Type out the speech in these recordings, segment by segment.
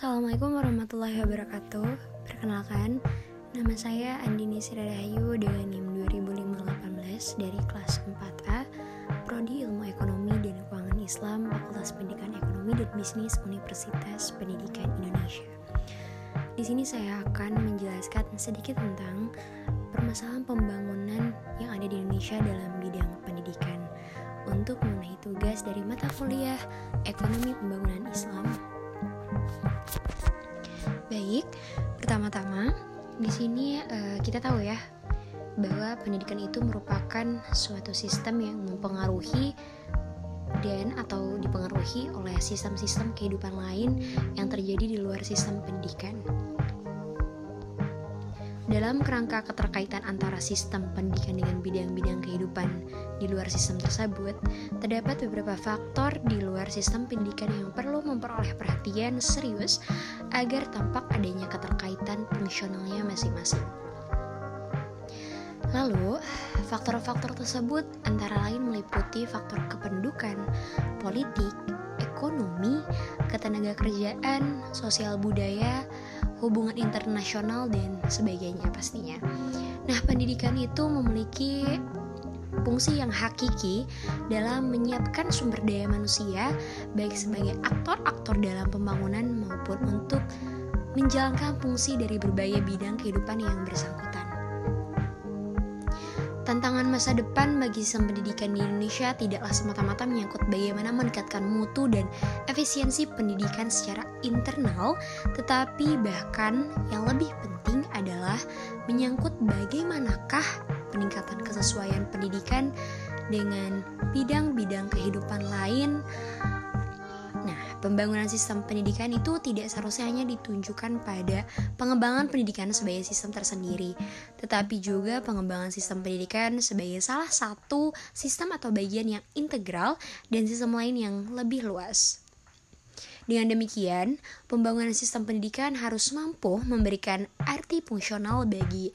Assalamualaikum warahmatullahi wabarakatuh. Perkenalkan, nama saya Andini Siradahayu dengan NIM 2018 dari kelas 4A Prodi Ilmu Ekonomi dan Keuangan Islam Fakultas Pendidikan Ekonomi dan Bisnis Universitas Pendidikan Indonesia. Di sini saya akan menjelaskan sedikit tentang permasalahan pembangunan yang ada di Indonesia dalam bidang pendidikan. Untuk memenuhi tugas dari mata kuliah Ekonomi Pembangunan Islam Baik, pertama-tama di sini uh, kita tahu ya bahwa pendidikan itu merupakan suatu sistem yang mempengaruhi dan atau dipengaruhi oleh sistem-sistem kehidupan lain yang terjadi di luar sistem pendidikan. Dalam kerangka keterkaitan antara sistem pendidikan dengan bidang-bidang kehidupan di luar sistem tersebut, terdapat beberapa faktor di luar sistem pendidikan yang perlu memperoleh perhatian serius agar tampak adanya keterkaitan fungsionalnya masing-masing. Lalu, faktor-faktor tersebut antara lain meliputi faktor kependudukan, politik, ekonomi, ketenaga kerjaan, sosial budaya, hubungan internasional dan sebagainya pastinya. Nah, pendidikan itu memiliki fungsi yang hakiki dalam menyiapkan sumber daya manusia baik sebagai aktor-aktor dalam pembangunan maupun untuk menjalankan fungsi dari berbagai bidang kehidupan yang bersangkutan. Tantangan masa depan bagi sistem pendidikan di Indonesia tidaklah semata-mata menyangkut bagaimana meningkatkan mutu dan efisiensi pendidikan secara internal, tetapi bahkan yang lebih penting adalah menyangkut bagaimanakah peningkatan kesesuaian pendidikan dengan bidang-bidang kehidupan lain Pembangunan sistem pendidikan itu tidak seharusnya hanya ditunjukkan pada pengembangan pendidikan sebagai sistem tersendiri, tetapi juga pengembangan sistem pendidikan sebagai salah satu sistem atau bagian yang integral dan sistem lain yang lebih luas. Dengan demikian, pembangunan sistem pendidikan harus mampu memberikan arti fungsional bagi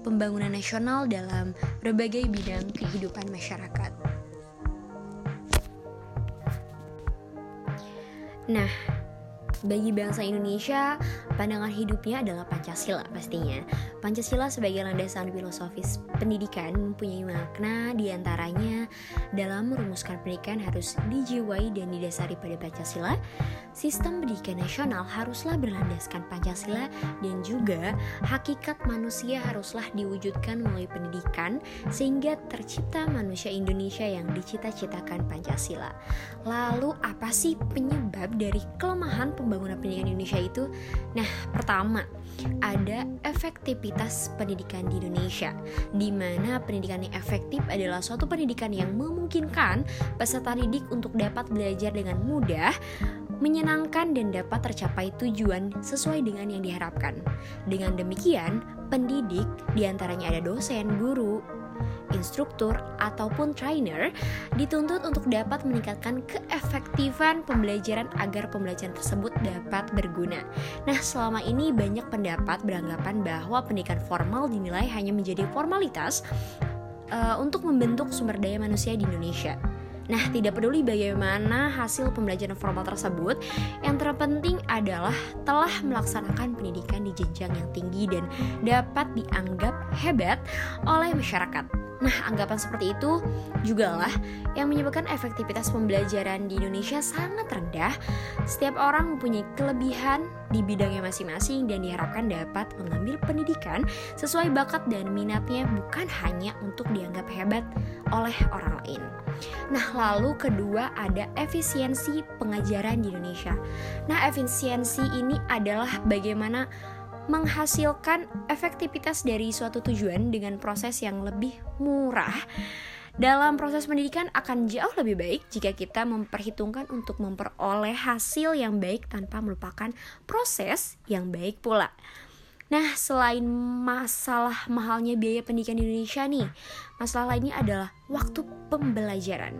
pembangunan nasional dalam berbagai bidang kehidupan masyarakat. Nah, bagi bangsa Indonesia, pandangan hidupnya adalah Pancasila pastinya. Pancasila sebagai landasan filosofis pendidikan mempunyai makna di antaranya dalam merumuskan pendidikan harus dijiwai dan didasari pada Pancasila. Sistem pendidikan nasional haruslah berlandaskan Pancasila dan juga hakikat manusia haruslah diwujudkan melalui pendidikan sehingga tercipta manusia Indonesia yang dicita-citakan Pancasila. Lalu apa sih penyebab dari kelemahan pembangunan pendidikan Indonesia itu? Nah, pertama, ada efektivitas pendidikan di Indonesia, di mana pendidikan yang efektif adalah suatu pendidikan yang memungkinkan peserta didik untuk dapat belajar dengan mudah, menyenangkan dan dapat tercapai tujuan sesuai dengan yang diharapkan. Dengan demikian, pendidik di antaranya ada dosen, guru, instruktur, ataupun trainer dituntut untuk dapat meningkatkan keefektifan pembelajaran agar pembelajaran tersebut dapat berguna. Nah, selama ini banyak pendapat beranggapan bahwa pendidikan formal dinilai hanya menjadi formalitas uh, untuk membentuk sumber daya manusia di Indonesia. Nah, tidak peduli bagaimana hasil pembelajaran formal tersebut, yang terpenting adalah telah melaksanakan pendidikan di jenjang yang tinggi dan dapat dianggap hebat oleh masyarakat. Nah, anggapan seperti itu juga lah yang menyebabkan efektivitas pembelajaran di Indonesia sangat rendah. Setiap orang mempunyai kelebihan di bidangnya masing-masing dan diharapkan dapat mengambil pendidikan sesuai bakat dan minatnya bukan hanya untuk dianggap hebat oleh orang lain. Nah, lalu kedua ada efisiensi pengajaran di Indonesia. Nah, efisiensi ini adalah bagaimana menghasilkan efektivitas dari suatu tujuan dengan proses yang lebih murah dalam proses pendidikan akan jauh lebih baik jika kita memperhitungkan untuk memperoleh hasil yang baik tanpa melupakan proses yang baik pula. Nah, selain masalah mahalnya biaya pendidikan di Indonesia nih, masalah lainnya adalah waktu pembelajaran.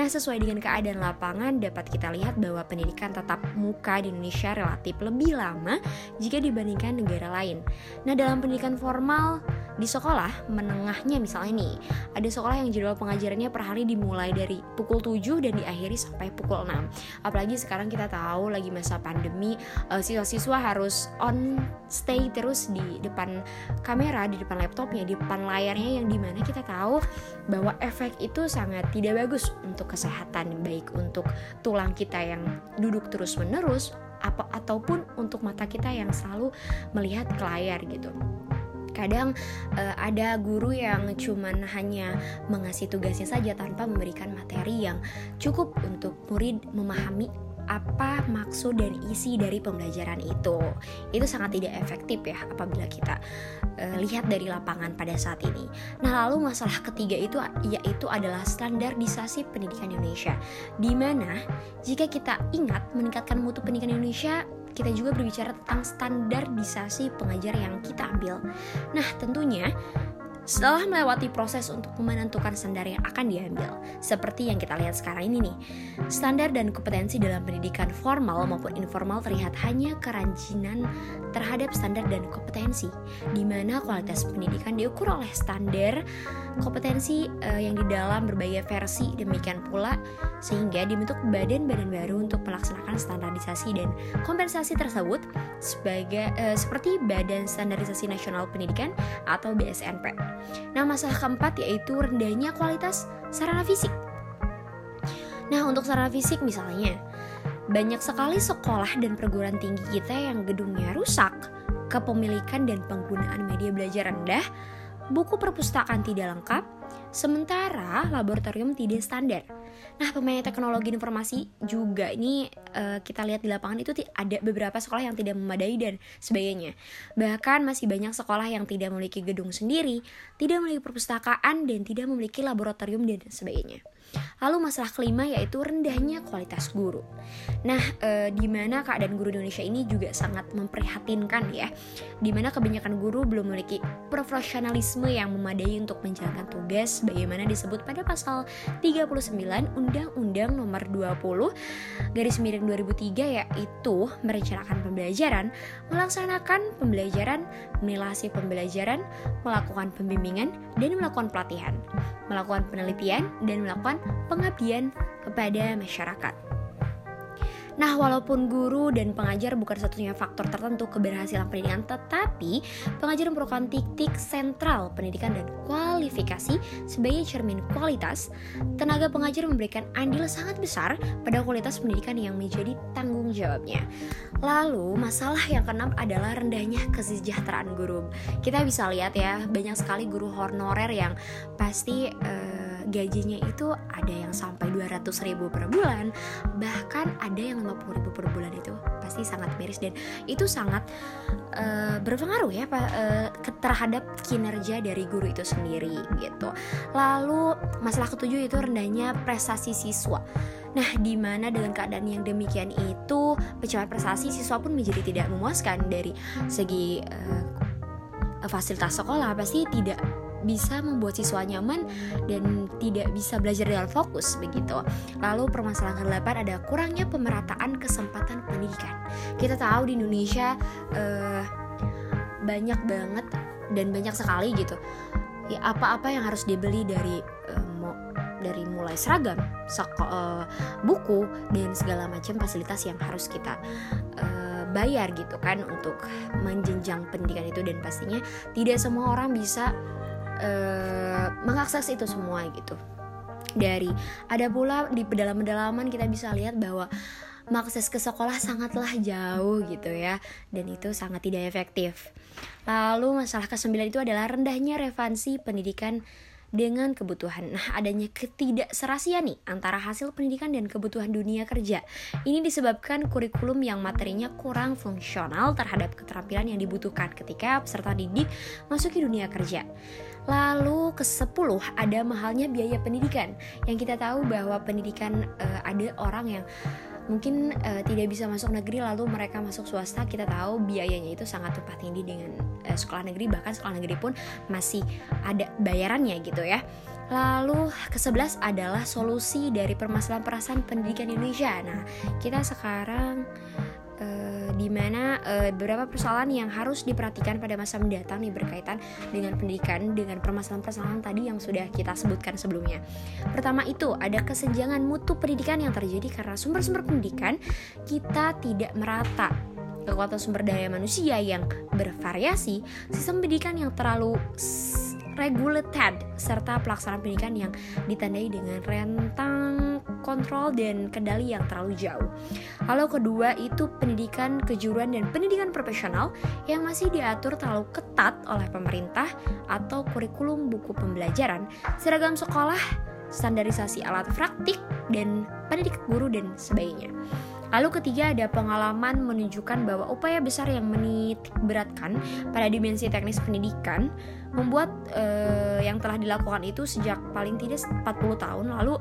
Nah, sesuai dengan keadaan lapangan dapat kita lihat bahwa pendidikan tatap muka di Indonesia relatif lebih lama jika dibandingkan negara lain. Nah, dalam pendidikan formal di sekolah menengahnya misalnya nih ada sekolah yang jadwal pengajarannya per hari dimulai dari pukul 7 dan diakhiri sampai pukul 6 apalagi sekarang kita tahu lagi masa pandemi uh, siswa-siswa harus on stay terus di depan kamera di depan laptopnya di depan layarnya yang di mana kita tahu bahwa efek itu sangat tidak bagus untuk kesehatan baik untuk tulang kita yang duduk terus menerus apa ataupun untuk mata kita yang selalu melihat ke layar gitu kadang uh, ada guru yang cuman hanya mengasih tugasnya saja tanpa memberikan materi yang cukup untuk murid memahami apa maksud dan isi dari pembelajaran itu. Itu sangat tidak efektif ya apabila kita uh, lihat dari lapangan pada saat ini. Nah, lalu masalah ketiga itu yaitu adalah standarisasi pendidikan Indonesia. Di mana jika kita ingat meningkatkan mutu pendidikan Indonesia kita juga berbicara tentang standarisasi pengajar yang kita ambil. Nah, tentunya setelah melewati proses untuk menentukan standar yang akan diambil, seperti yang kita lihat sekarang ini nih, standar dan kompetensi dalam pendidikan formal maupun informal terlihat hanya kerajinan terhadap standar dan kompetensi, di mana kualitas pendidikan diukur oleh standar kompetensi uh, yang di dalam berbagai versi. Demikian pula sehingga dibentuk badan-badan baru untuk melaksanakan standarisasi dan kompensasi tersebut sebagai uh, seperti Badan Standarisasi Nasional Pendidikan atau BSNP. Nah, masalah keempat yaitu rendahnya kualitas sarana fisik. Nah, untuk sarana fisik misalnya, banyak sekali sekolah dan perguruan tinggi kita yang gedungnya rusak, kepemilikan dan penggunaan media belajar rendah, buku perpustakaan tidak lengkap, sementara laboratorium tidak standar. Nah, pemain teknologi informasi juga ini uh, kita lihat di lapangan itu ada beberapa sekolah yang tidak memadai dan sebagainya. Bahkan masih banyak sekolah yang tidak memiliki gedung sendiri, tidak memiliki perpustakaan dan tidak memiliki laboratorium dan sebagainya. Lalu masalah kelima yaitu rendahnya kualitas guru. Nah, e, di mana keadaan guru Indonesia ini juga sangat memprihatinkan ya. Di mana kebanyakan guru belum memiliki profesionalisme yang memadai untuk menjalankan tugas bagaimana disebut pada pasal 39 Undang-Undang Nomor 20 garis miring 2003 yaitu merencanakan pembelajaran, melaksanakan pembelajaran, menilai pembelajaran, melakukan pembimbingan dan melakukan pelatihan, melakukan penelitian dan melakukan pengabdian kepada masyarakat. Nah, walaupun guru dan pengajar bukan satunya faktor tertentu keberhasilan pendidikan, tetapi pengajar merupakan titik sentral pendidikan dan kualifikasi sebagai cermin kualitas. Tenaga pengajar memberikan andil sangat besar pada kualitas pendidikan yang menjadi tanggung jawabnya. Lalu, masalah yang keenam adalah rendahnya kesejahteraan guru. Kita bisa lihat ya, banyak sekali guru honorer yang pasti uh, gajinya itu ada yang sampai 200 ribu per bulan bahkan ada yang 50 ribu per bulan itu. Pasti sangat miris dan itu sangat uh, berpengaruh ya uh, terhadap kinerja dari guru itu sendiri gitu. Lalu masalah ketujuh itu rendahnya prestasi siswa. Nah, di mana dengan keadaan yang demikian itu, pencapaian prestasi siswa pun menjadi tidak memuaskan dari segi uh, fasilitas sekolah. Pasti tidak bisa membuat siswa nyaman dan tidak bisa belajar dengan fokus begitu. Lalu permasalahan ke-8 ada kurangnya pemerataan kesempatan pendidikan. Kita tahu di Indonesia uh, banyak banget dan banyak sekali gitu. Ya apa-apa yang harus dibeli dari uh, dari mulai seragam, soko, uh, buku dan segala macam fasilitas yang harus kita uh, bayar gitu kan untuk menjenjang pendidikan itu dan pastinya tidak semua orang bisa uh, mengakses itu semua gitu. Dari ada pula di pedalaman-pedalaman kita bisa lihat bahwa mengakses ke sekolah sangatlah jauh gitu ya dan itu sangat tidak efektif. Lalu masalah kesembilan itu adalah rendahnya revansi pendidikan dengan kebutuhan. Nah, adanya ketidakserasian nih antara hasil pendidikan dan kebutuhan dunia kerja. Ini disebabkan kurikulum yang materinya kurang fungsional terhadap keterampilan yang dibutuhkan ketika peserta didik masuki dunia kerja. Lalu ke-10 ada mahalnya biaya pendidikan. Yang kita tahu bahwa pendidikan uh, ada orang yang mungkin uh, tidak bisa masuk negeri lalu mereka masuk swasta kita tahu biayanya itu sangat tumpah tinggi dengan uh, sekolah negeri bahkan sekolah negeri pun masih ada bayarannya gitu ya Lalu ke-11 adalah solusi dari permasalahan perasaan pendidikan Indonesia. Nah, kita sekarang uh, di mana uh, beberapa persoalan yang harus diperhatikan pada masa mendatang nih berkaitan dengan pendidikan dengan permasalahan-permasalahan tadi yang sudah kita sebutkan sebelumnya. Pertama itu ada kesenjangan mutu pendidikan yang terjadi karena sumber-sumber pendidikan kita tidak merata kekuatan sumber daya manusia yang bervariasi, sistem pendidikan yang terlalu regulated, serta pelaksanaan pendidikan yang ditandai dengan rentang kontrol dan kendali yang terlalu jauh. Lalu kedua itu pendidikan kejuruan dan pendidikan profesional yang masih diatur terlalu ketat oleh pemerintah atau kurikulum buku pembelajaran, seragam sekolah, standarisasi alat praktik, dan pendidik guru dan sebagainya. Lalu ketiga ada pengalaman menunjukkan bahwa upaya besar yang menitik beratkan pada dimensi teknis pendidikan membuat uh, yang telah dilakukan itu sejak paling tidak 40 tahun lalu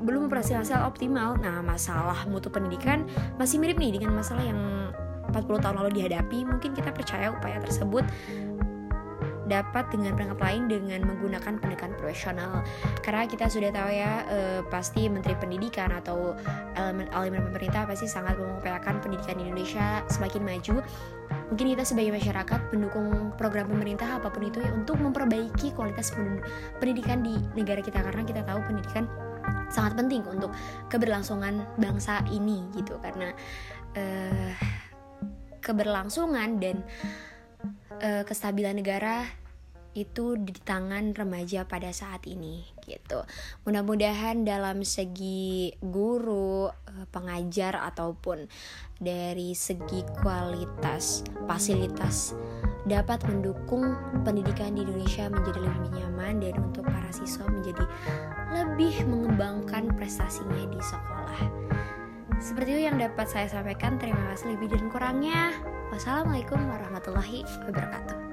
belum memperhasilkan hasil optimal. Nah, masalah mutu pendidikan masih mirip nih dengan masalah yang 40 tahun lalu dihadapi. Mungkin kita percaya upaya tersebut dapat dengan perangkat lain dengan menggunakan pendekatan profesional karena kita sudah tahu ya eh, pasti Menteri Pendidikan atau elemen-elemen pemerintah pasti sangat mengupayakan pendidikan di Indonesia semakin maju mungkin kita sebagai masyarakat mendukung program pemerintah apa pun itu ya untuk memperbaiki kualitas pendidikan di negara kita karena kita tahu pendidikan sangat penting untuk keberlangsungan bangsa ini gitu karena uh, keberlangsungan dan uh, kestabilan negara itu di tangan remaja pada saat ini gitu. Mudah-mudahan dalam segi guru, eh, pengajar ataupun dari segi kualitas fasilitas dapat mendukung pendidikan di Indonesia menjadi lebih nyaman dan untuk para siswa menjadi lebih mengembangkan prestasinya di sekolah. Seperti itu yang dapat saya sampaikan. Terima kasih lebih dan kurangnya. Wassalamualaikum warahmatullahi wabarakatuh.